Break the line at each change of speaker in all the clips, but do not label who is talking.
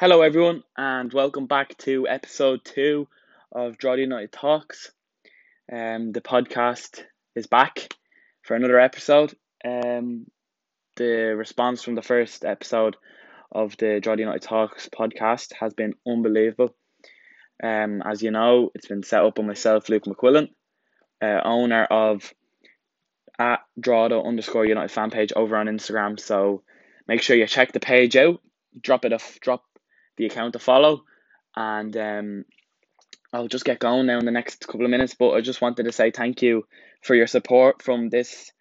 Hello, everyone, and welcome back to episode two of Drogheda United Talks. Um, the podcast is back for another episode. Um, the response from the first episode of the Drogheda United Talks podcast has been unbelievable. Um, as you know, it's been set up by myself, Luke McQuillan, uh, owner of at Drogheda underscore United fan page over on Instagram. So make sure you check the page out. Drop it a drop the account to follow. And um, I'll just get going now in the next couple of minutes. But I just wanted to say thank you for your support from this,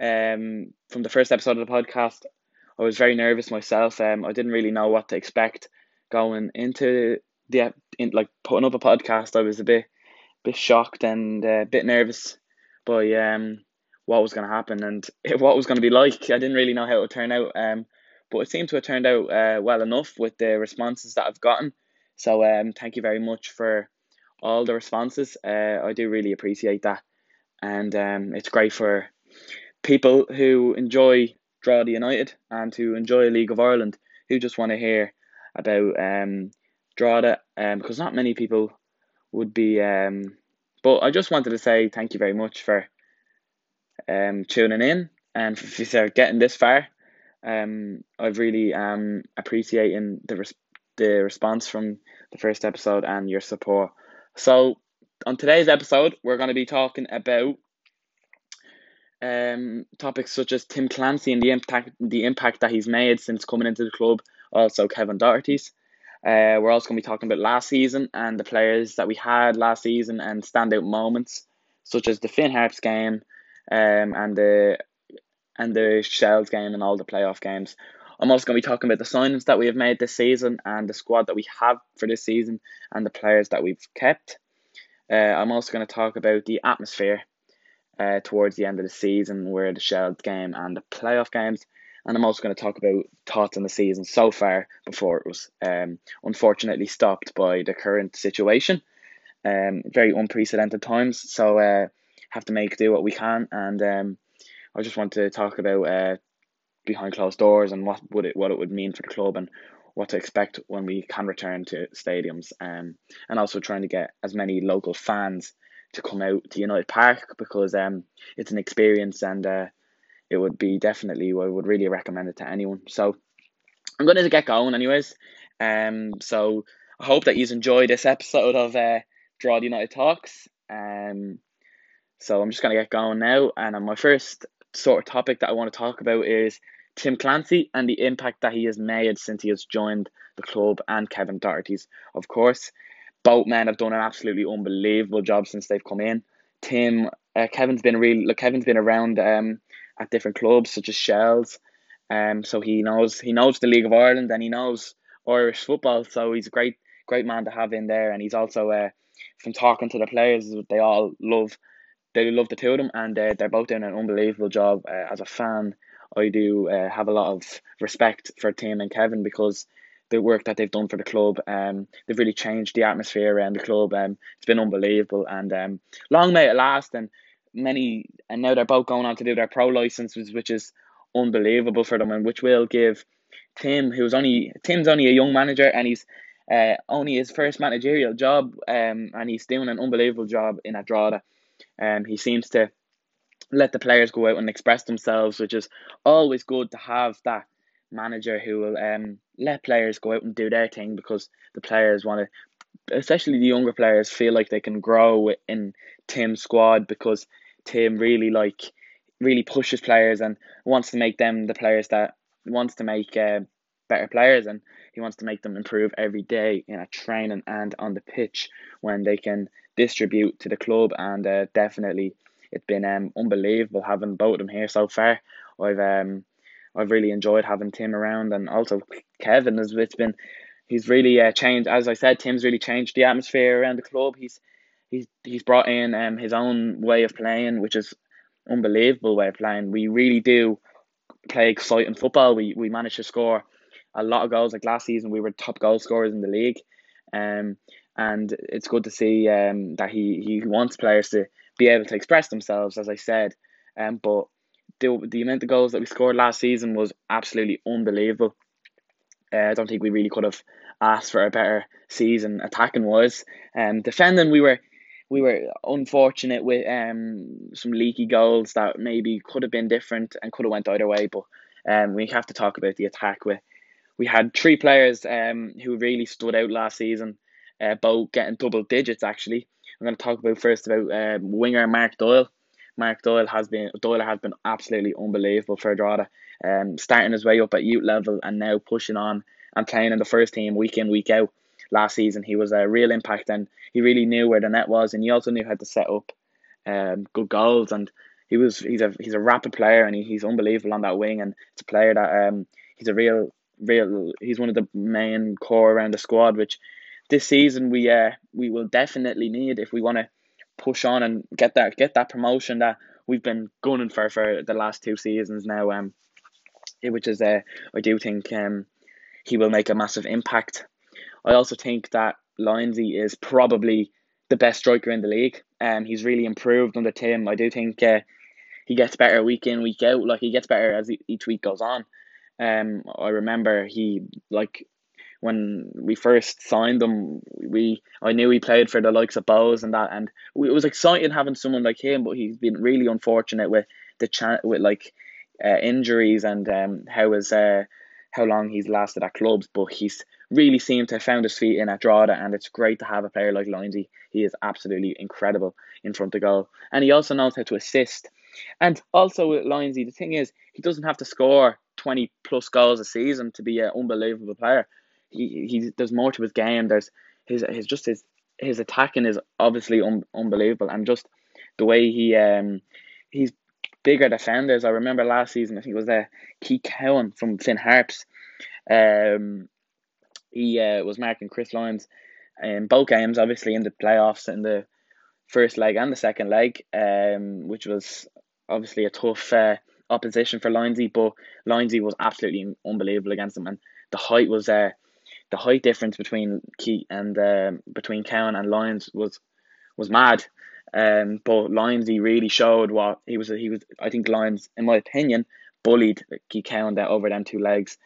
um, from the first episode of the podcast. I was very nervous myself. Um, I didn't really know what to expect going into the in like putting up a podcast. I was a bit, bit shocked and uh, a bit nervous by um what was going to happen and what was going to be like. I didn't really know how it would turn out. Um, but it seemed to have turned out uh, well enough with the responses that I've gotten. So um, thank you very much for all the responses. Uh, I do really appreciate that, and um, it's great for people who enjoy Drogheda United and who enjoy League of Ireland who just want to hear about um Drogheda um because not many people would be um. But I just wanted to say thank you very much for um tuning in and if you're getting this far um, I've really um appreciating the res- the response from the first episode and your support. So on today's episode, we're going to be talking about um topics such as Tim Clancy and the impact the impact that he's made since coming into the club. Also, Kevin Doherty's. Uh, we're also going to be talking about last season and the players that we had last season and standout moments such as the Finn Harps game um, and the and the Shells game and all the playoff games. I'm also going to be talking about the signings that we have made this season and the squad that we have for this season and the players that we've kept. Uh, I'm also going to talk about the atmosphere uh, towards the end of the season, where the Shells game and the playoff games. And I'm also going to talk about thoughts on the season so far before it was um, unfortunately stopped by the current situation. Um, very unprecedented times, so uh, have to make do what we can and um, I just want to talk about uh, behind closed doors and what would it what it would mean for the club and what to expect when we can return to stadiums um, and also trying to get as many local fans to come out to United Park because um it's an experience and uh, it would be definitely I would really recommend it to anyone. So I'm going to get going anyways. Um so I hope that you enjoy this episode of uh Drogheda United Talks. Um so I'm just gonna get going now and on my first sort of topic that I want to talk about is Tim Clancy and the impact that he has made since he has joined the club and Kevin Doherty's, of course. Both men have done an absolutely unbelievable job since they've come in. Tim, uh, Kevin's been really, look, Kevin's been around um at different clubs such as Shells, um, so he knows he knows the League of Ireland and he knows Irish football. So he's a great great man to have in there, and he's also uh, from talking to the players, they all love they love the two of them, and uh, they're both doing an unbelievable job. Uh, as a fan, I do uh, have a lot of respect for Tim and Kevin because the work that they've done for the club, um, they've really changed the atmosphere around the club. Um, it's been unbelievable, and um, long may it last. And many, and now they're both going on to do their pro licenses, which is unbelievable for them, and which will give Tim, who's only Tim's only a young manager, and he's uh, only his first managerial job, um, and he's doing an unbelievable job in Adrada. Um, he seems to let the players go out and express themselves, which is always good to have that manager who will um let players go out and do their thing because the players want to, especially the younger players, feel like they can grow in Tim's squad because Tim really like really pushes players and wants to make them the players that wants to make uh, better players. And he wants to make them improve every day in a training and on the pitch when they can distribute to the club and uh, definitely it's been um unbelievable having both of them here so far. I've um I've really enjoyed having Tim around and also Kevin as it's been he's really uh, changed as I said Tim's really changed the atmosphere around the club. He's he's he's brought in um his own way of playing which is unbelievable way of playing. We really do play exciting football. We we managed to score a lot of goals like last season we were top goal scorers in the league. Um and it's good to see um, that he, he wants players to be able to express themselves, as I said. Um, but the, the amount of goals that we scored last season was absolutely unbelievable. Uh, I don't think we really could have asked for a better season attacking wise. And um, defending, we were we were unfortunate with um some leaky goals that maybe could have been different and could have went either way. But um, we have to talk about the attack. With we had three players um who really stood out last season, uh, both getting double digits actually. I'm going to talk about first about uh, winger Mark Doyle. Mark Doyle has been Doyle has been absolutely unbelievable for Drogheda, um, starting his way up at youth level and now pushing on and playing in the first team week in week out. Last season, he was a real impact and he really knew where the net was and he also knew how to set up um, good goals and he was he's a he's a rapid player and he, he's unbelievable on that wing and it's a player that um he's a real real he's one of the main core around the squad which this season we uh we will definitely need if we want to push on and get that get that promotion that we've been gunning for for the last two seasons now. Um, which is uh, I do think um he will make a massive impact. I also think that Lyonsy is probably the best striker in the league. Um, he's really improved under Tim. I do think uh, he gets better week in week out. Like he gets better as each week goes on. Um, I remember he like when we first signed him, we I knew he played for the likes of Bohs and that, and it was exciting having someone like him. But he's been really unfortunate with the chan- with like uh, injuries and um how his uh how long he's lasted at clubs. But he's really seemed to have found his feet in at Drogheda, and it's great to have a player like Lyonsy. He is absolutely incredible in front of goal, and he also knows how to assist. And also with Lyonsy, the thing is, he doesn't have to score 20 plus goals a season to be an unbelievable player he, he there's more to his game. There's his his just his his attacking is obviously un, unbelievable, and just the way he um he's bigger defenders. I remember last season, I think it was uh, Keith Cowan from Finn Harps. Um, he uh, was marking Chris Lyons in both games, obviously in the playoffs in the first leg and the second leg, um, which was obviously a tough uh, opposition for Lyonsy, but Lyonsy was absolutely unbelievable against him, and the height was uh, the height difference between Key and uh, between Cowan and Lyons was was mad. Um, but Lyons he really showed what he was. He was. I think Lyons, in my opinion, bullied Key Cowan that over them two legs.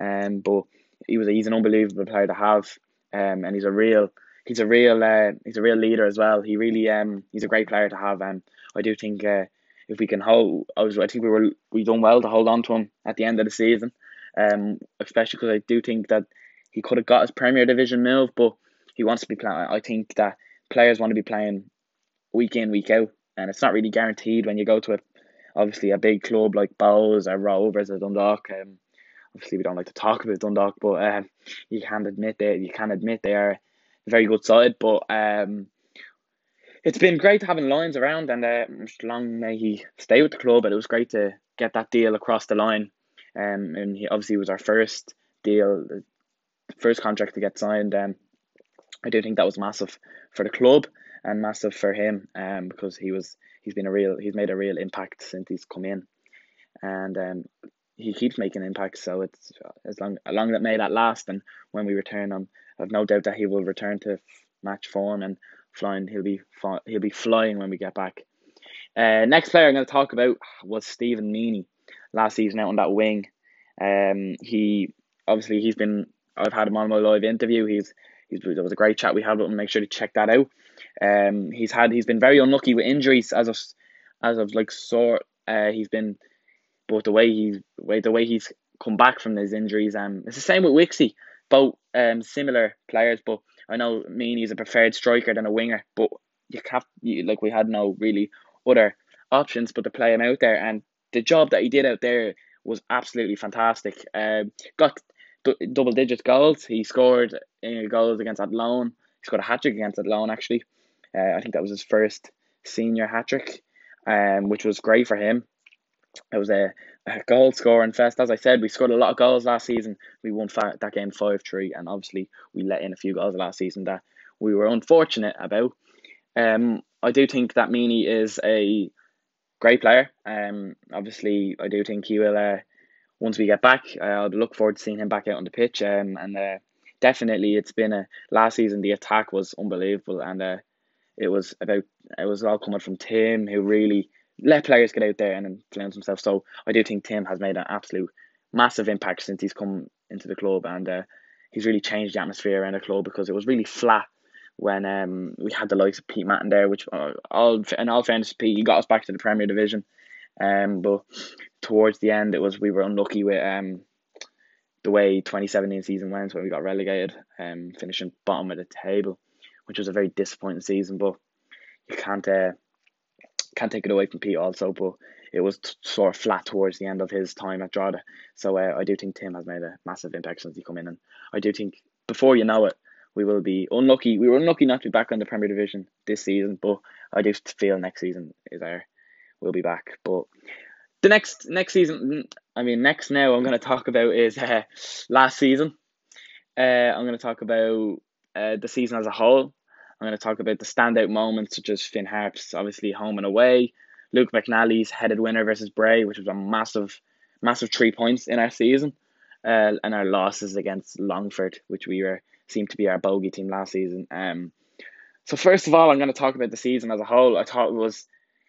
Um, but he was. He's an unbelievable player to have. Um, and he's a real. He's a real. Uh, he's a real leader as well. He really. Um, he's a great player to have. And I do think. Uh, if we can hold, I was. I think we were. We done well to hold on to him at the end of the season. Um, especially because I do think that he could have got his Premier Division move, but he wants to be playing. I think that players want to be playing week in, week out, and it's not really guaranteed when you go to a obviously a big club like Bohs or Rovers or Dundalk. Um, obviously we don't like to talk about Dundalk, but um, you can admit that you can admit they are a very good side. But um, it's been great having Lyons around, and uh, long may he stay with the club. But it was great to get that deal across the line. Um, and he obviously was our first deal first contract to get signed. Um, I do think that was massive for the club and massive for him. Um, because he was he's been a real he's made a real impact since he's come in, and um, he keeps making impacts. So it's as long as long that may that last, and when we return him, I've no doubt that he will return to match form and flying. He'll be he'll be flying when we get back. Uh, next player I'm going to talk about was Stephen Meany last season out on that wing. Um, he obviously he's been I've had him on my live interview. He's he's there was a great chat we had. Make sure to check that out. Um, he's had he's been very unlucky with injuries as of as of like sort. Uh, he's been, but the way he's way the way he's come back from his injuries. Um, it's the same with Wixie. Both um similar players, but I know Meany is a preferred striker than a winger. But you have you, like we had no really other options but to play him out there, and the job that he did out there was absolutely fantastic. Um, got double digit goals. He scored uh, goals against Athlone. He scored a hat trick against Athlone actually. Uh, I think that was his first senior hat trick, um, which was great for him. It was a, a goal scoring fest. As I said, we scored a lot of goals last season. We won that game 5 3, and obviously we let in a few goals last season that we were unfortunate about. Um, I do think that Meany is a great player. Um, obviously, I do think he will uh, once we get back, I'll look forward to seeing him back out on the pitch. Um, and uh, definitely, it's been a last season. The attack was unbelievable, and uh, it was about it was all coming from Tim, who really let players get out there and influence themselves. So I do think Tim has made an absolute massive impact since he's come into the club, and uh, he's really changed the atmosphere around the club because it was really flat when um we had the likes of Pete Mahon there, which uh, all in all fairness, Pete, he got us back to the Premier Division, um, but towards the end, it was we were unlucky with um the way twenty seventeen season went when we got relegated, um, finishing bottom of the table, which was a very disappointing season, but you can't uh, can't take it away from Pete also, but it was t- sort of flat towards the end of his time at Drogheda. So uh, I do think Tim has made a massive impact since he come in, and I do think before you know it, we will be unlucky. We were unlucky not to be back on the Premier Division this season, but I do feel next season is our we'll be back. But the next next season, I mean, next now I'm going to talk about is uh, last season. Uh, I'm going to talk about uh, the season as a whole. I'm going to talk about the standout moments such as Finn Harps, obviously home and away, Luke McNally's headed winner versus Bray, which was a massive, massive three points in our season, uh, and our losses against Longford, which we were seemed to be our bogey team last season. Um, so first of all, I'm going to talk about the season as a whole. I thought it was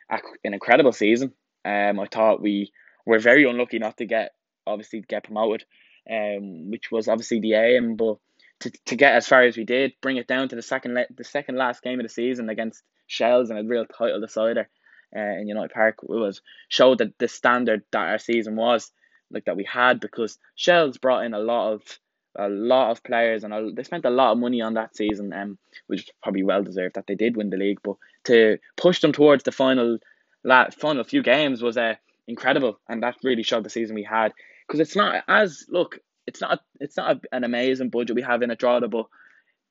a, an incredible season. Um, I thought we were very unlucky not to get obviously get promoted, um, which was obviously the aim, but to, to get as far as we did, bring it down to the second le- the second last game of the season against Shells and a real title decider uh, in United Park it was showed that the standard that our season was like that we had because Shells brought in a lot of a lot of players and a, they spent a lot of money on that season, um, which probably well deserved that they did win the league. But to push them towards the final, la, final few games was uh, incredible, and that really showed the season we had. Because it's not as look, it's not it's not a, an amazing budget we have in a Drogheda, but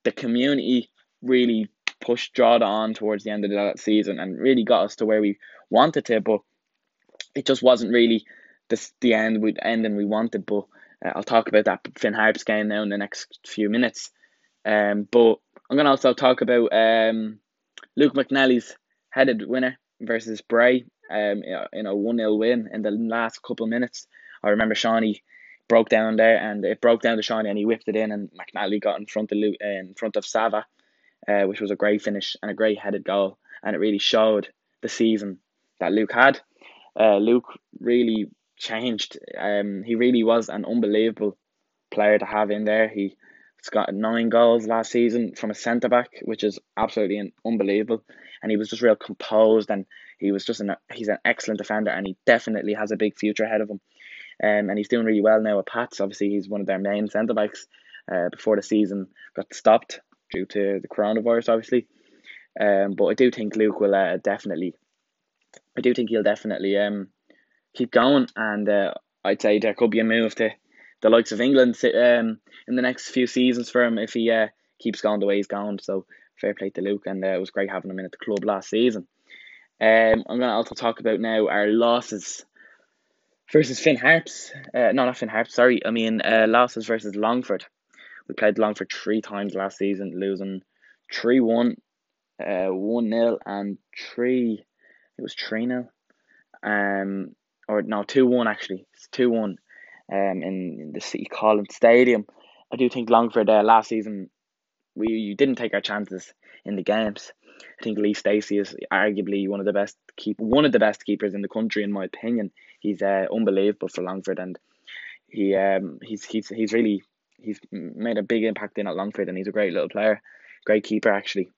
the community really pushed Drogheda on towards the end of that season and really got us to where we wanted to, but it just wasn't really the the end we ending we wanted. But uh, I'll talk about that Finn Harps game now in the next few minutes. Um, but I'm gonna also talk about um, Luke McNally's headed winner versus Bray. Um, in a one 0 win in the last couple of minutes. I remember Shawnee broke down there, and it broke down to Shawnee, and he whipped it in, and McNally got in front of Luke, in front of Sava, uh, which was a great finish and a great headed goal, and it really showed the season that Luke had. Uh, Luke really changed. Um, he really was an unbelievable player to have in there. He has got nine goals last season from a centre back, which is absolutely unbelievable. And he was just real composed, and he was just an he's an excellent defender, and he definitely has a big future ahead of him. Um, and he's doing really well now at Pats. Obviously, he's one of their main centre backs. Uh, before the season got stopped due to the coronavirus, obviously. Um, but I do think Luke will uh, definitely, I do think he'll definitely um keep going, and uh, I'd say there could be a move to the likes of England um in the next few seasons for him if he uh, keeps going the way he's going. So fair play to Luke, and uh, it was great having him in at the club last season. Um, I'm to also talk about now our losses versus Finn Harps. Uh, no, not Finn Harps. Sorry, I mean uh, losses versus Longford. We played Longford three times last season, losing three one, uh, one nil, and three. It was three nil. Um, or no, two one actually. It's two one. Um, in, in the City Calling Stadium. I do think Longford uh, last season we you didn't take our chances in the games. I think Lee Steacy is arguably one of the best keep one of the best keepers in the country in my opinion. He's uh, unbelievable for Longford and he um he's he's he's really he's made a big impact in at Longford and he's a great little player, great keeper actually.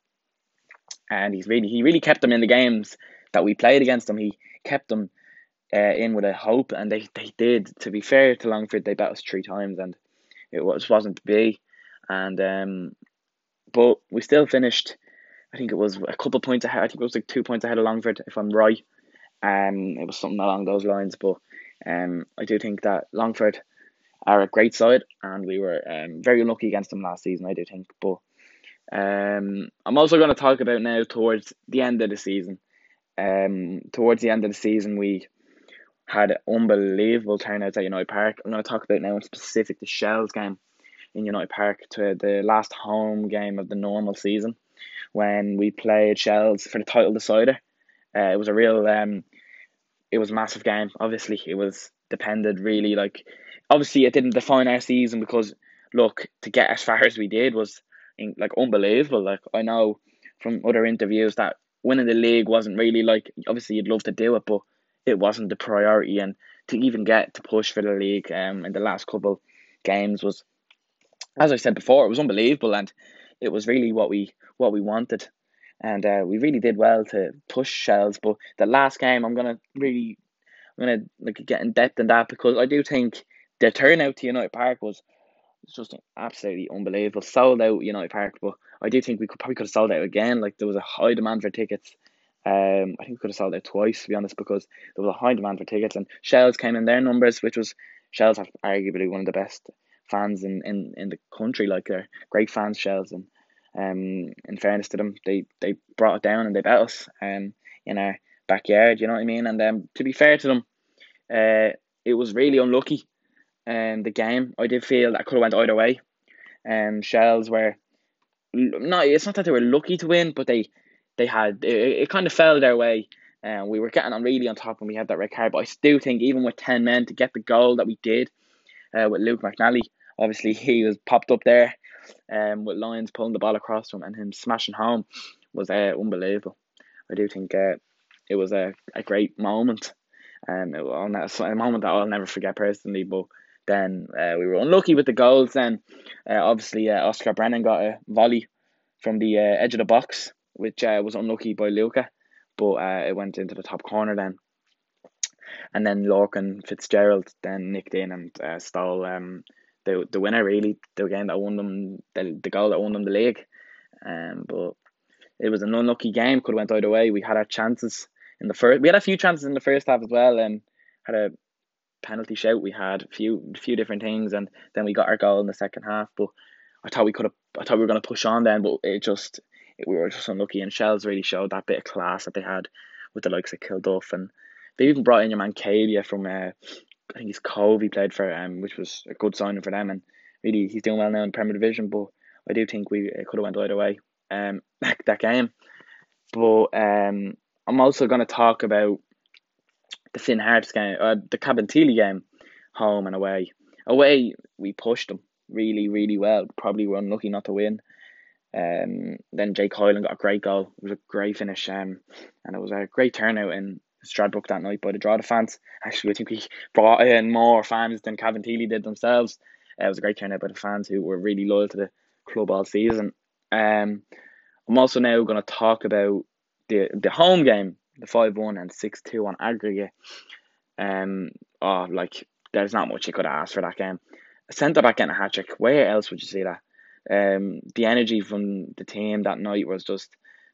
And he's really he really kept them in the games that we played against them. He kept them uh, in with a hope, and they, they did. To be fair to Longford, they bet us three times, and it was wasn't to be. And um, but we still finished. I think it was a couple points ahead. I think it was like two points ahead of Longford, if I'm right. Um, it was something along those lines. But um, I do think that Longford are a great side, and we were um very unlucky against them last season. I do think, but um, I'm also going to talk about now towards the end of the season. Um, towards the end of the season, we had unbelievable turnouts at United Park. I'm going to talk about now in specific the Shells game in United Park to the last home game of the normal season when we played Shells for the title decider. Uh, it was a real um, it was a massive game. Obviously, it was depended really like obviously it didn't define our season because look to get as far as we did was like unbelievable. Like I know from other interviews that winning the league wasn't really like obviously you'd love to do it, but it wasn't the priority. And to even get to push for the league um in the last couple games was, as I said before, it was unbelievable, and it was really what we what we wanted, and uh, we really did well to push Shells. But the last game, I'm gonna really, I'm gonna like get in depth in that because I do think the turnout to United Park was just absolutely unbelievable. Sold out United Park, but I do think we could probably could have sold out again. Like there was a high demand for tickets. Um, I think we could have sold out twice to be honest because there was a high demand for tickets and Shells came in their numbers, which was Shells have arguably one of the best fans in, in, in the country. Like they're great fans, Shells, and um, in fairness to them, they they brought it down and they bet us um in our backyard. You know what I mean? And um, to be fair to them, uh, it was really unlucky um, the game. I did feel that could have went either way. Um, Shells were not. It's not that they were lucky to win, but they they had it, it kind of fell their way. And uh, we were getting on really on top when we had that red card. But I still think even with ten men to get the goal that we did, uh, with Luke McNally, obviously he was popped up there, um, with Lyons pulling the ball across from and him smashing home was uh, unbelievable. I do think uh, it was a, a great moment. Um, it was a moment that I'll never forget personally. But then uh, we were unlucky with the goals. Then uh, obviously uh, Oscar Brennan got a volley from the uh, edge of the box, which uh, was unlucky by Luca, but uh, it went into the top corner then. And then Lorcan Fitzgerald then nicked in and uh, stole um, the the winner really the game that won them the, the goal that won them the league. Um, but it was an unlucky game. Could have went either way. We had our chances in the first. We had a few chances in the first half as well, and had a penalty shout. We had a few few different things, and then we got our goal in the second half. But I thought we could have. I thought we were going to push on then, but it just it, we were just unlucky. And Shells really showed that bit of class that they had with the likes of Kilduff, and they even brought in your man from uh, I think he's Cobh. He played for um, which was a good signing for them, and really he's doing well now in Premier Division. But I do think we could have went either way. Um, that that game, but um, I'm also going to talk about the Finn Harps game, uh, the Cabinteely game, home and away. Away, we pushed them really, really well. Probably were unlucky not to win. Um, then Jake Hyland got a great goal. It was a great finish. Um, and it was a great turnout in Stradbrook that night by the Drogheda fans. Actually, I think we brought in more fans than Cabinteely did themselves. Uh, it was a great turnout by the fans who were really loyal to the club all season. Um, I'm also now going to talk about the the home game the five one and six two on aggregate. Um, oh, like there's not much you could ask for that game. A centre back getting a hat trick. Where else would you see that? Um, the energy from the team that night was just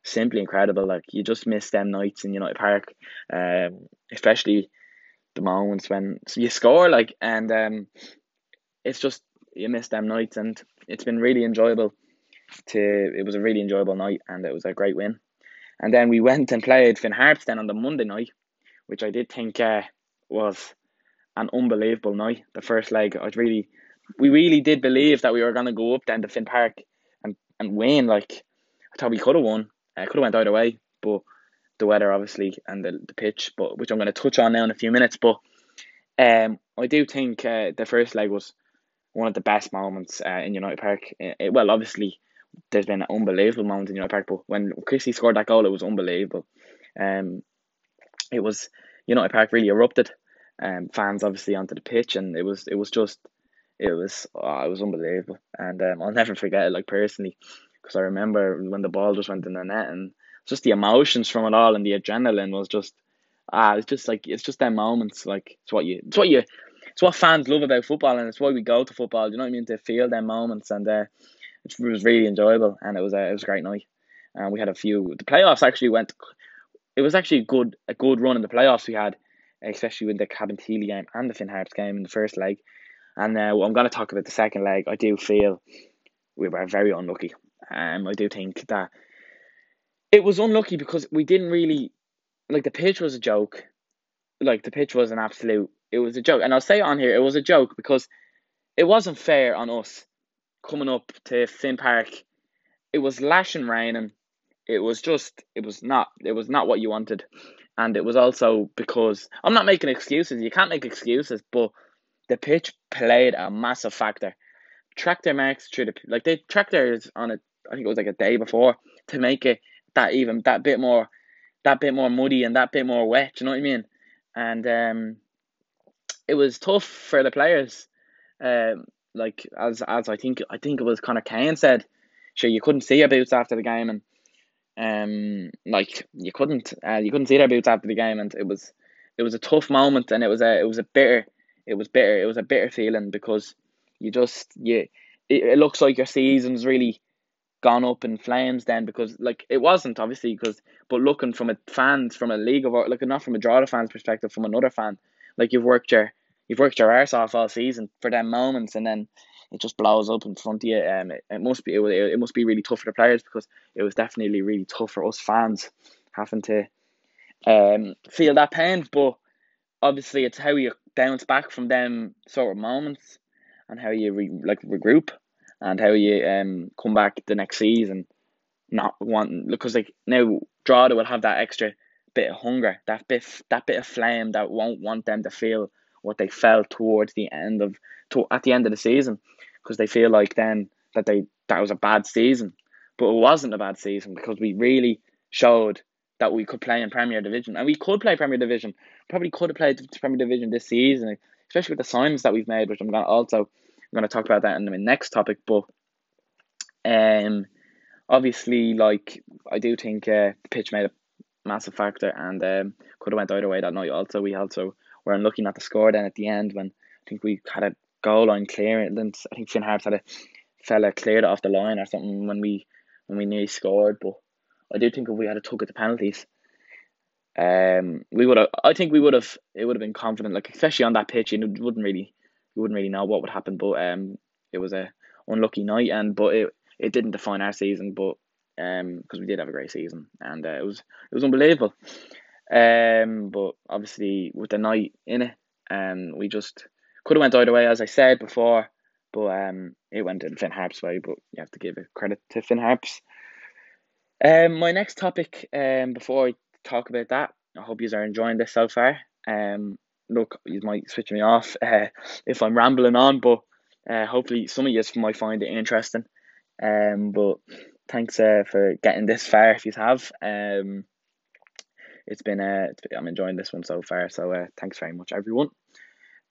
simply incredible. Like you just miss them nights in United Park, um, especially the moments when you score. Like and um, it's just you miss them nights, and it's been really enjoyable. To it was a really enjoyable night, and it was a great win. And then we went and played Finn Harps then on the Monday night, which I did think uh, was an unbelievable night. The first leg, I really, we really did believe that we were to go up then to Finn Park and, and win. Like, I thought we could have won. I uh, could have went either way, but the weather obviously and the, the pitch, but which I'm going to touch on now in a few minutes. But um, I do think uh, the first leg was one of the best moments uh, in United Park. It, it, well, obviously there's been unbelievable moments in United Park, but when Christie scored that goal, it was unbelievable. Um, it was United Park really erupted. Um, fans obviously onto the pitch, and it was it was just it was oh, it was unbelievable, and um, I'll never forget it. Like personally, because I remember when the ball just went in the net, and just the emotions from it all, and the adrenaline was just ah, it's just like it's just them moments. Like it's what you it's what you it's what fans love about football, and it's why we go to football. You know what I mean? To feel them moments, and uh, it was really enjoyable and it was a it was a great night. And we had a few. The playoffs actually went. It was actually a good a good run in the playoffs we had, especially with the Cabin Cabinteely game and the Finn Harps game in the first leg. And now uh, I'm going to talk about the second leg. I do feel we were very unlucky. Um, I do think that it was unlucky because we didn't really like the pitch was a joke. Like the pitch was an absolute. It was a joke, and I'll say on here it was a joke because it wasn't fair on us coming up to Finn Park, it was lashing rain and It was just, it was not, it was not what you wanted, and it was also because I'm not making excuses. You can't make excuses, but the pitch played a massive factor. Tractor marks through the like they tractors on it. I think it was like a day before to make it that even that bit more, that bit more muddy and that bit more wet. You know what I mean? And um, it was tough for the players. Um, like as as I think I think it was Connor Kane said, sure you couldn't see your boots after the game and um like you couldn't uh, you couldn't see their boots after the game and it was it was a tough moment and it was a it was a bitter it was bitter it was a bitter feeling because you just you it, it looks like your season's really gone up in flames then because like it wasn't obviously because but looking from a fans from a league of like not from a Drogheda fans perspective from another fan like you've worked your you've worked your arse off all season for them moments and then it just blows up in front of you um it, it must be it, it must be really tough for the players because it was definitely really tough for us fans having to um feel that pain but obviously it's how you bounce back from them sort of moments and how you re, like regroup and how you um come back the next season not wanting because like now Drogheda will have that extra bit of hunger, that bit that bit of flame that won't want them to feel what they felt towards the end of to at the end of the season because they feel like then that they that was a bad season, but it wasn't a bad season because we really showed that we could play in Premier Division and we could play Premier Division. Probably could have played Premier Division this season, especially with the signs that we've made, which I'm gonna also I'm going to talk about that in the next topic, but um, obviously, like I do think uh, the pitch made a massive factor and um, could have went either way that night. Also, we also were looking at the score then at the end when I think we had a goal line clearance. I think Finn Harps had a fella cleared off the line or something when we when we nearly scored. But I do think if we had a took at the penalties, um, we would have. I think we would have. It would have been confident, like especially on that pitch. and it wouldn't really you wouldn't really know what would happen. But um, it was a unlucky night, and but it it didn't define our season, but um, because we did have a great season, and uh, it was it was unbelievable. Um, but obviously with the night in it, um, we just could have went either way, as I said before. But um, it went in Finn Harps' way. But you have to give it credit to Finn Harps. Um, my next topic, um, before I talk about that, I hope you are enjoying this so far. Um, look, you might switch me off uh, if I'm rambling on, but uh, hopefully some of you might find it interesting. Um, but thanks uh, for getting this far if you have. Um, it's been uh, I'm enjoying this one so far, so uh, thanks very much, everyone.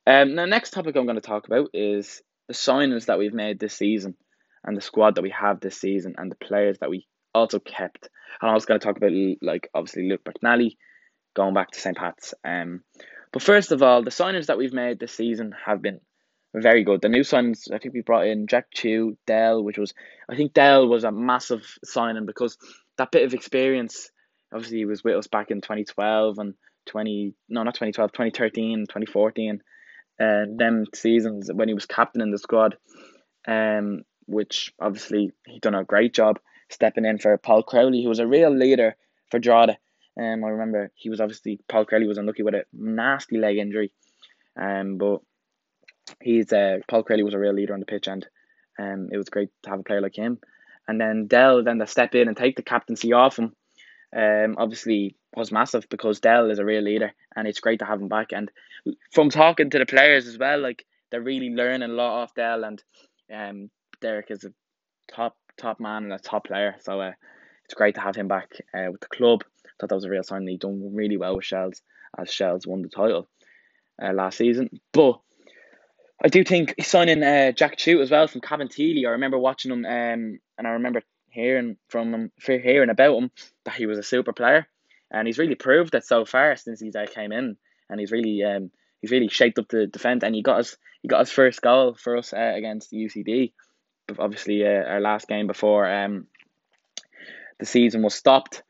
Um, the next topic I'm going to talk about is the signings that we've made this season, and the squad that we have this season, and the players that we also kept. And I was going to talk about like obviously Luke McNally going back to St. Pat's. Um, but first of all, the signings that we've made this season have been very good. The new signings, I think we brought in Jack Tew, Dell, which was, I think Dell was a massive signing because that bit of experience, obviously he was with us back in 2012 and 20, no, not 2012, 2013, 2014, and them seasons when he was captain in the squad, um, which obviously he done a great job stepping in for Paul Crowley, who was a real leader for Drogheda um, I remember he was obviously Paul Crowley was unlucky with a nasty leg injury, um, but he's uh, Paul Crowley was a real leader on the pitch, and um, it was great to have a player like him. And then Dell, then to step in and take the captaincy off him, um, obviously was massive because Dell is a real leader, and it's great to have him back. And from talking to the players as well, like they're really learning a lot off Dell, and um, Derek is a top top man and a top player, so uh, it's great to have him back uh, with the club thought that was a real sign. He done really well with Shells as Shells won the title uh, last season. But I do think signing uh, Jack Tew as well from Cabinteely. I remember watching him, um, and I remember hearing from him, hearing about him that he was a super player, and he's really proved that so far since he uh, came in, and he's really um he's really shaped up the defence, and he got his he got his first goal for us uh, against UCD, obviously uh, our last game before um the season was stopped.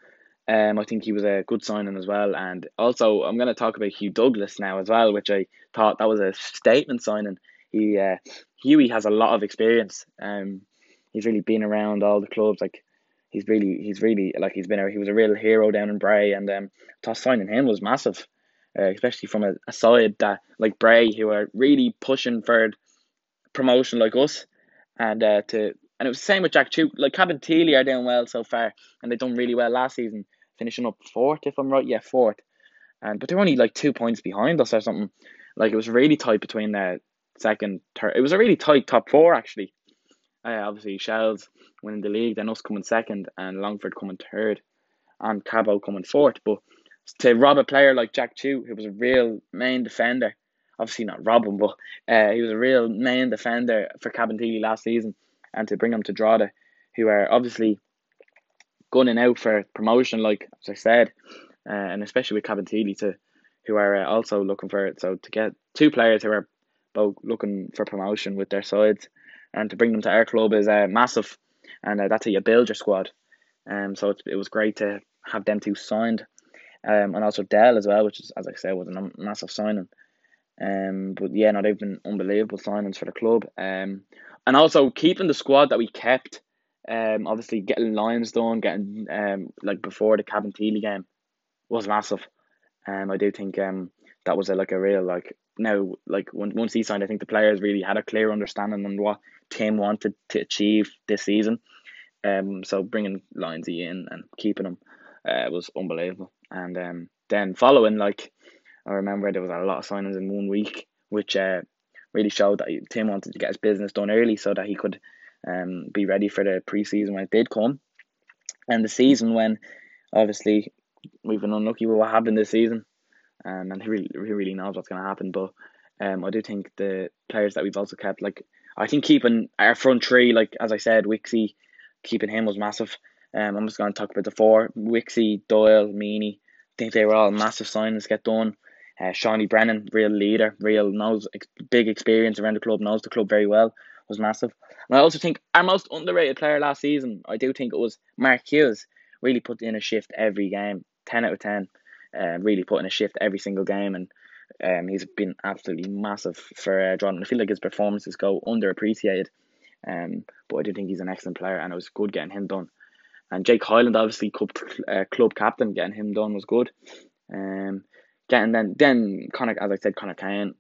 Um, I think he was a good signing as well. And also, I'm going to talk about Hugh Douglas now as well, which I thought that was a statement signing. He uh, Hughie has a lot of experience. Um, he's really been around all the clubs. Like he's really, he's really like he's been a, he was a real hero down in Bray, and um, thought signing him was massive, uh, especially from a, a side that like Bray who are really pushing for promotion like us, and uh, to and it was the same with Jack Tew. Like Cabinteely are doing well so far, and they done really well last season finishing up fourth, if I'm right. Yeah, fourth. And but they're only like two points behind us or something. Like it was really tight between the second, third. It was a really tight top four actually. Uh, obviously, Shells winning the league, then us coming second, and Longford coming third, and Cabo coming fourth. But to rob a player like Jack Chu, who was a real main defender obviously not rob him, but uh, he was a real main defender for Cabinteely last season, and to bring him to Drogheda, who are obviously gunning out for promotion, like as I said, uh, and especially with Cabinteely to who are uh, also looking for it. So to get two players who are both looking for promotion with their sides, and to bring them to our club is uh, massive, and uh, that's how you build your squad. Um, so it, it was great to have them two signed, um, and also Dell as well, which is as I said was a massive signing. Um, but yeah, no, they've been unbelievable signings for the club. Um, and also keeping the squad that we kept. Um, obviously getting Lyons done, getting um like before the Cabin Cabinteely game was massive. Um, I do think um that was a, like a real like now like when, once he signed, I think the players really had a clear understanding on what Tim wanted to achieve this season. Um, so bringing Lyonsy in and keeping him uh, was unbelievable. And um, then following like I remember there was a lot of signings in one week, which uh, really showed that Tim wanted to get his business done early so that he could um be ready for the preseason when it did come, and the season when obviously we've been unlucky with what happened this season, um, and he really, he really knows what's going to happen. But um, I do think the players that we've also kept, like I think keeping our front three, like as I said, Wixie, keeping him was massive. Um, I'm just going to talk about the four: Wixie, Doyle, Meany. I think they were all massive signings get done. Uh, Shawnee Brennan, real leader, real knows ex- big experience around the club, knows the club very well, was massive. And I also think our most underrated player last season, I do think it was Mark Hughes, really put in a shift every game, ten out of ten, uh, really put in a shift every single game, and um, he's been absolutely massive for uh, John. I feel like his performances go underappreciated, um, but I do think he's an excellent player, and it was good getting him done. And Jake Hyland, obviously club uh, club captain, getting him done was good. Um, getting then then Connor, as I said, Connor Kane,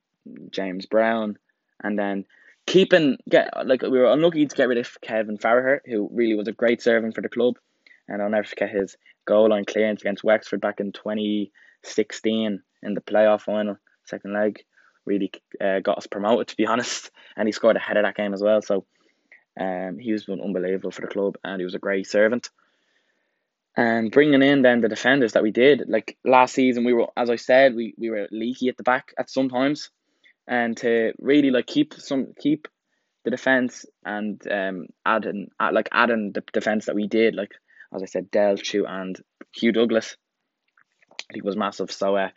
James Brown, and then keeping get like we were unlucky to get rid of Kevin Farrer, who really was a great servant for the club, and I'll never forget his goal on clearance against Wexford back in twenty sixteen in the playoff final, second leg. Really uh, got us promoted to be honest, and he scored ahead of that game as well. So, um, he was unbelievable for the club, and he was a great servant and bringing in then the defenders that we did like last season we were as i said we, we were leaky at the back at sometimes and to really like keep some keep the defense and um adding add, like adding the defense that we did. Like as i said Del Chu and Hugh Douglas. I think was massive. So uh,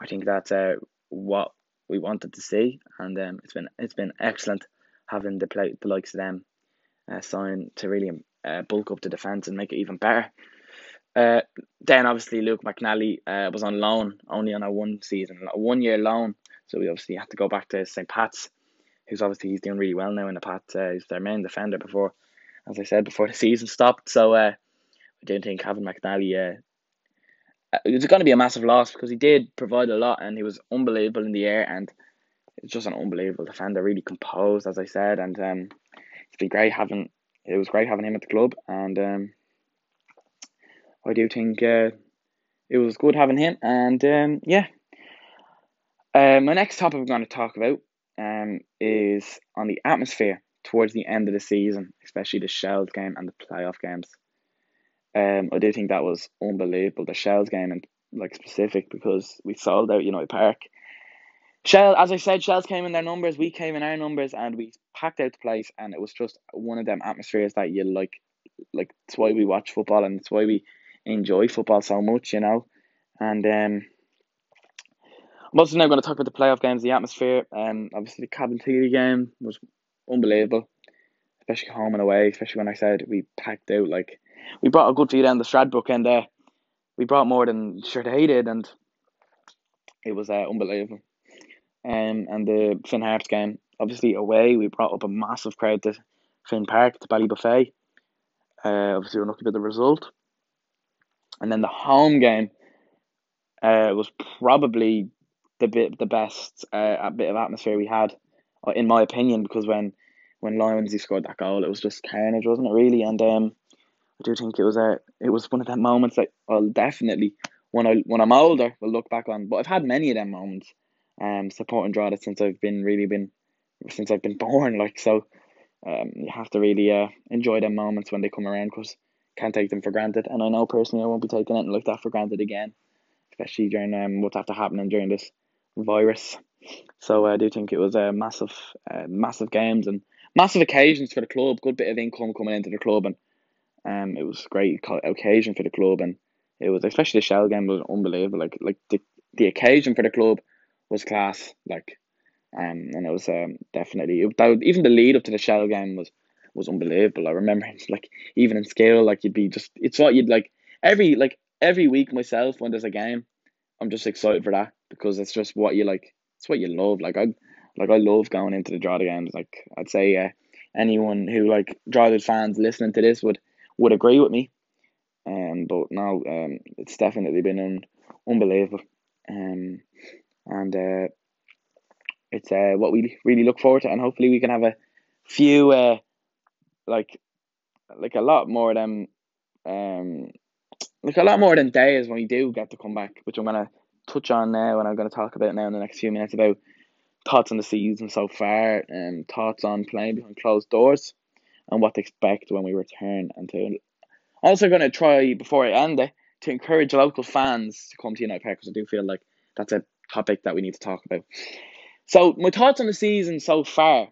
I think that's uh, what we wanted to see. And um it's been it's been excellent having the play the likes of them uh, sign to really uh, bulk up the defense and make it even better. Uh, then obviously Luke McNally uh, was on loan, only on a one season, a one year loan. So we obviously had to go back to St. Pat's, who's obviously he's doing really well now in the Pat. Uh, he's their main defender before, as I said, before the season stopped. So uh, I don't think having McNally, uh, uh it was going to be a massive loss because he did provide a lot and he was unbelievable in the air and it's just an unbelievable defender, really composed, as I said, and um, it's been great having. It was great having him at the club and um I do think uh, it was good having him. And um, yeah, uh, my next topic I'm going to talk about um, is on the atmosphere towards the end of the season, especially the Shells game and the playoff games. Um, I do think that was unbelievable. The Shells game and like specific because we sold out United Park. Shell, as I said, Shells came in their numbers, we came in our numbers, and we packed out the place, and it was just one of them atmospheres that you like. Like it's why we watch football, and it's why we enjoy football so much, you know. And um, Also now going to talk about the playoff games, the atmosphere. Um, obviously the Cabinteely game was unbelievable, especially home and away. Especially when I said we packed out like we brought a good few down the Stradbrook and uh, we brought more than sure they did, and it was uh, unbelievable. Um, and the Finn Harps game, obviously away, we brought up a massive crowd to Finn Park to Ballybofey. Uh, obviously, we're looking at the result. And then the home game uh, was probably the bit the best uh, bit of atmosphere we had, uh, in my opinion, because when when Lyonsy scored that goal, it was just carnage, wasn't it? Really, and um, I do think it was a it was one of them moments that I'll definitely when I when I'm older will look back on. But I've had many of them moments, um, supporting Drogheda since I've been really been since I've been born. Like so, um, you have to really uh enjoy them moments when they come around because can't take them for granted. And I know personally I won't be taking anything like that for granted again, especially during um what's after happening during this virus. So I do think it was a massive, uh, massive games and massive occasions for the club. Good bit of income coming into the club, and um, it was a great occasion for the club, and it was especially the shell game was unbelievable. Like like the the occasion for the club was class. Like, um, and it was um definitely it, that, even the lead up to the shell game was was unbelievable. I remember like even in scale, like you'd be just it's what you'd like every like every week myself when there's a game, I'm just excited for that because it's just what you like. It's what you love. Like I like I love going into the Drogheda games. Like I'd say uh, anyone who like Drogheda fans listening to this would would agree with me. Um, but now um, it's definitely been un- unbelievable. Um, and uh, it's uh, what we really look forward to, and hopefully we can have a few uh, like like a lot more than um like a lot more than days when we do get to come back, which I'm gonna touch on now, and I'm gonna talk about now in the next few minutes about thoughts on the season so far, and thoughts on playing behind closed doors, and what to expect when we return, and to also gonna try before I end it to encourage local fans to come to United Park because I do feel like that's a topic that we need to talk about. So my thoughts on the season so far,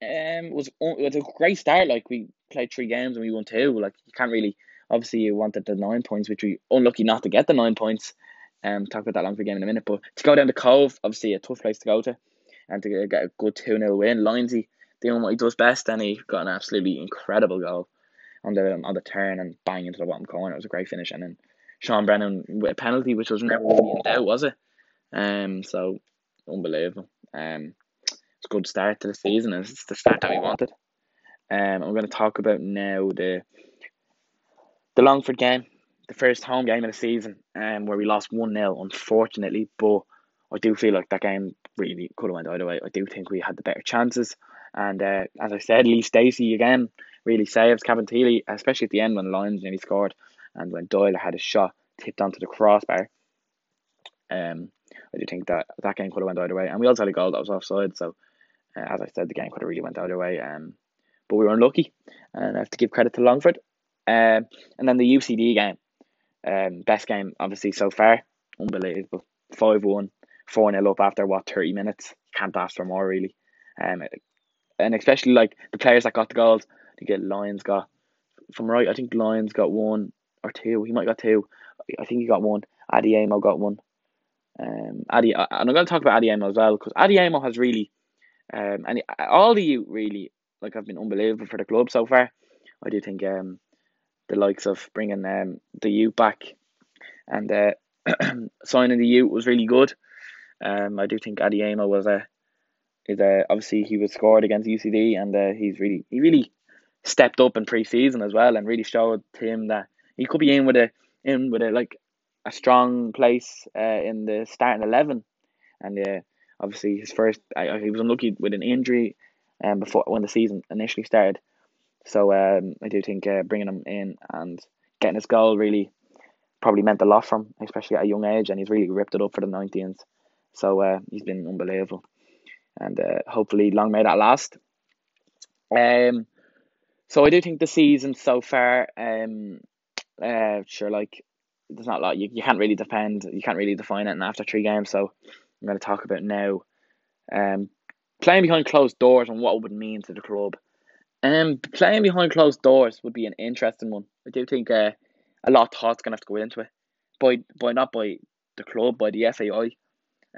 um, was it was a great start. Like we played three games and we won two. Like you can't really obviously you wanted the nine points, which we unlucky not to get the nine points. Um, talk about that Longford game in a minute, but to go down the Cobh, obviously a tough place to go to, and to get a good two 0 win. Lindsay doing what he does best, and he got an absolutely incredible goal on the on the turn and bang into the bottom corner. It was a great finish, and then Sean Brennan with a penalty, which was never really in doubt, was it? Um, so unbelievable. Um, it's a good start to the season, and it's the start that we wanted. Um, I'm going to talk about now the the Longford game, the first home game of the season, um, where we lost one 0 unfortunately. But I do feel like that game really could have went either way. I do think we had the better chances, and uh, as I said, Lee Steacy again really saves Cabinteely, especially at the end when Lyons nearly scored, and when Doyle had a shot tipped onto the crossbar. Um, I do think that that game could have went either way, and we also had a goal that was offside. So, uh, as I said, the game could have really went either way. Um, but we were unlucky, and I have to give credit to Longford. Um, and then the UCD game, um, best game obviously so far, unbelievable. 5 1, 4 0 up after what, 30 minutes. Can't ask for more, really. Um, and especially like the players that got the goals, to get Lyons got, from right, I think Lyons got one or two. He might got two. I think he got one. Amo got one. Um, Adi, and I'm going to talk about Amo as well because Amo has really, um, and all of you really like have been unbelievable for the club so far. I do think um, the likes of bringing um the youth back. And uh, signing the youth was really good. Um, I do think Adi Amo was a is a obviously he was scored against UCD and uh, he's really he really stepped up in pre-season as well and really showed him that he could be in with a in with a like a strong place uh, in the starting eleven, and uh, obviously his first uh, he was unlucky with an injury, um, before when the season initially started, so um, I do think uh, bringing him in and getting his goal really probably meant a lot for him, especially at a young age, and he's really ripped it up for the 19th. So uh, he's been unbelievable, and uh, hopefully long may that last. Um, so I do think the season so far, um, uh, sure, like there's not a lot you, you can't really defend, you can't really define it. And after three games, so I'm going to talk about now, um, playing behind closed doors and what it would mean to the club. Um, playing behind closed doors would be an interesting one. I do think uh, a lot of thought's gonna have to go into it, by by not by the club, by the FAI,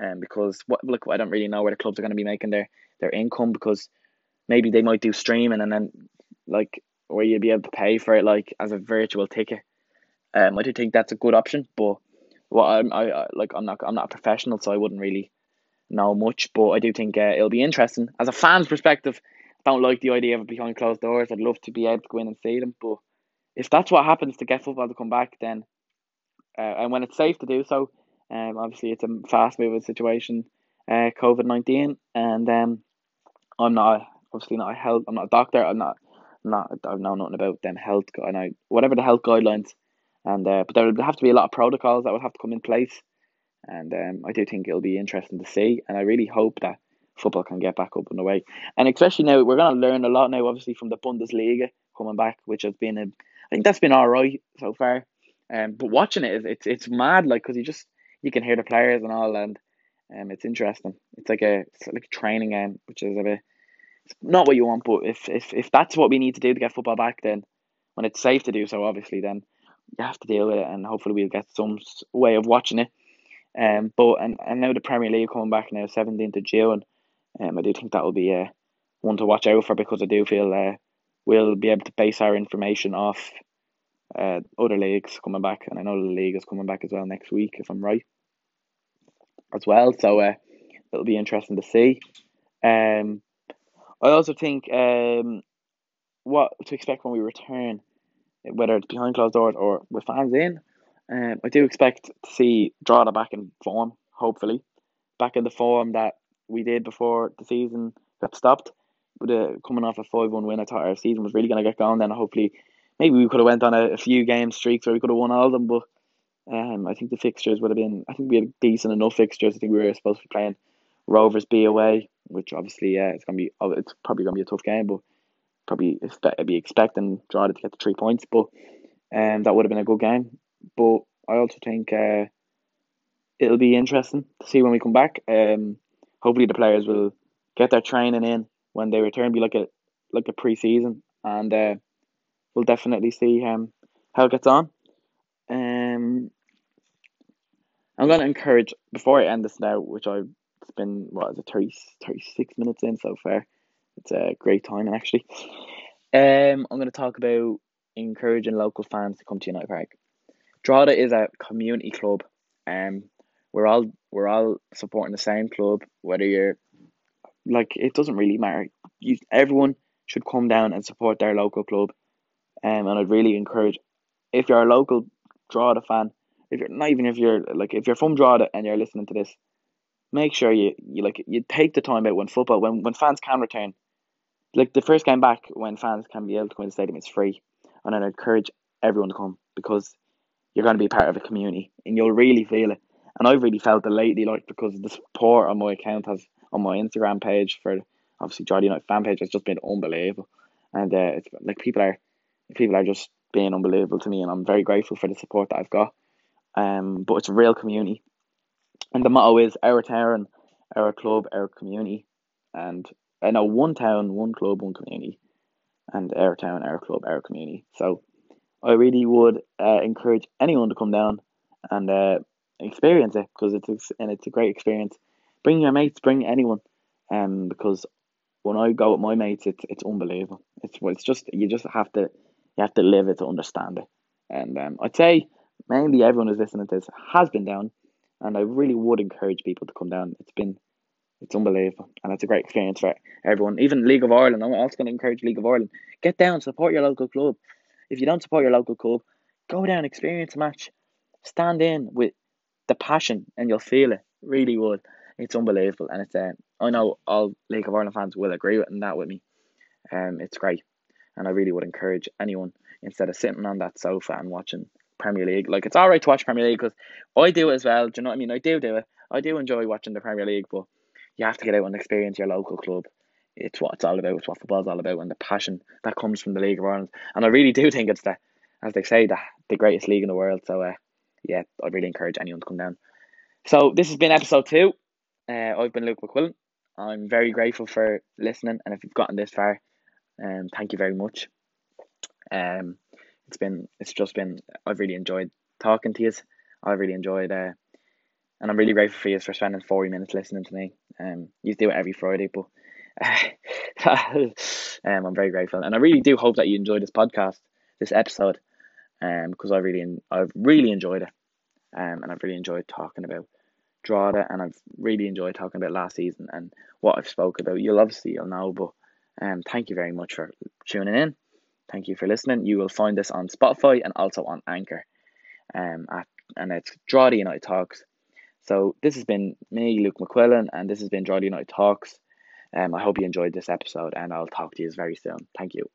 um, because what look I don't really know where the clubs are gonna be making their their income because maybe they might do streaming and then like where you'd be able to pay for it like as a virtual ticket. Um, I do think that's a good option, but what I'm I, I like I'm not I'm not a professional, so I wouldn't really know much. But I do think uh, it'll be interesting as a fan's perspective. Don't like the idea of it behind closed doors. I'd love to be able to go in and see them, but if that's what happens to get football to come back, then uh, and when it's safe to do so, um, obviously it's a fast moving situation, uh, COVID nineteen, and um, I'm not obviously not a health. I'm not a doctor. I'm not not I know nothing about them health I whatever the health guidelines, and uh, but there would have to be a lot of protocols that would have to come in place, and um, I do think it'll be interesting to see, and I really hope that football can get back up and away, and especially now we're going to learn a lot now, obviously from the Bundesliga coming back, which has been a, I think that's been all right so far, um, but watching it, it's it's mad like because you just you can hear the players and all, and Um, it's interesting. It's like a it's like a training game, which is a bit it's not what you want. But if if if that's what we need to do to get football back, then when it's safe to do so, obviously, then you have to deal with it, and hopefully we'll get some way of watching it. Um, but and, and now the Premier League coming back now, seventeenth of June. Um, I do think that will be uh, one to watch out for because I do feel uh, we'll be able to base our information off uh, other leagues coming back, and I know the league is coming back as well next week, if I'm right, as well. So uh, it'll be interesting to see. Um, I also think um, what to expect when we return, whether it's behind closed doors or with fans in. Um, I do expect to see Drogheda back in form, hopefully, back in the form that we did before the season got stopped. With a, coming off a five one win, I thought our season was really going to get going. Then hopefully, maybe we could have went on a, a few game streaks where we could have won all of them. But um, I think the fixtures would have been. I think we had decent enough fixtures. I think we were supposed to be playing Rovers B away, which obviously yeah, it's gonna be. Oh, it's probably gonna be a tough game, but probably expect, be expecting Drogheda to get the three points. But um, that would have been a good game. But I also think uh, it'll be interesting to see when we come back. Um, hopefully the players will get their training in when they return. Be like a like a pre-season, and uh, we'll definitely see um how it gets on. Um, I'm gonna encourage before I end this now, which I've been what is it 30, 36 minutes in so far. It's a great timing actually. Um, I'm gonna talk about encouraging local fans to come to United Park. Drogheda is a community club. Um, we're all we're all supporting the same club. Whether you're like, it doesn't really matter. You, everyone should come down and support their local club. Um, and I'd really encourage if you're a local Drogheda fan, if you're not even if you're like if you're from Drogheda and you're listening to this, make sure you, you like you take the time out when football when when fans can return. Like the first game back when fans can be able to come in the stadium, it's free, and I'd encourage everyone to come because you're going to be part of a community and you'll really feel it. And I've really felt it lately, like because the support on my account has on my Instagram page for obviously United fan page has just been unbelievable, and uh, it's like people are people are just being unbelievable to me, and I'm very grateful for the support that I've got. Um, but it's a real community, and the motto is our town, our club, our community, and I know one town, one club, one community, and our town, our club, our community. So I really would uh, encourage anyone to come down and uh, experience it because it's and it's a great experience. Bring your mates, bring anyone, um, because when I go with my mates, it's it's unbelievable. It's it's just you just have to you have to live it to understand it. And um, I'd say mainly everyone who's listening to this has been down, and I really would encourage people to come down. It's been it's unbelievable, and it's a great experience for everyone. Even League of Ireland, I'm also going to encourage League of Ireland. Get down, support your local club. If you don't support your local club, go down, experience a match, stand in with the passion, and you'll feel it. Really would. It's unbelievable, and it's uh, I know all League of Ireland fans will agree with and that with me. Um, it's great, and I really would encourage anyone instead of sitting on that sofa and watching Premier League. Like it's all right to watch Premier League because I do it as well. Do you know what I mean? I do do it. I do enjoy watching the Premier League, but you have to get out and experience your local club it's what it's all about. It's what football's all about, and the passion that comes from the League of Ireland. And I really do think it's the, as they say, the the greatest league in the world. So, uh, yeah, I really encourage anyone to come down. So this has been episode two. Uh, I've been Luke McQuillan. I'm very grateful for listening, and if you've gotten this far, um, thank you very much. Um, it's been, it's just been, I've really enjoyed talking to you. I've really enjoyed, uh, and I'm really grateful for you for spending forty minutes listening to me. Um, you do it every Friday, but um, I'm very grateful, and I really do hope that you enjoyed this podcast, this episode, um, because I really, I've really enjoyed it, um, and I've really enjoyed talking about Drogheda, and I've really enjoyed talking about last season and what I've spoke about. You'll obviously you'll know, but um, thank you very much for tuning in. Thank you for listening. You will find this on Spotify and also on Anchor, um, at and it's Drogheda United Talks. So this has been me, Luke McQuillan, and this has been Drogheda United Talks. Um, I hope you enjoyed this episode, and I'll talk to you very soon. Thank you.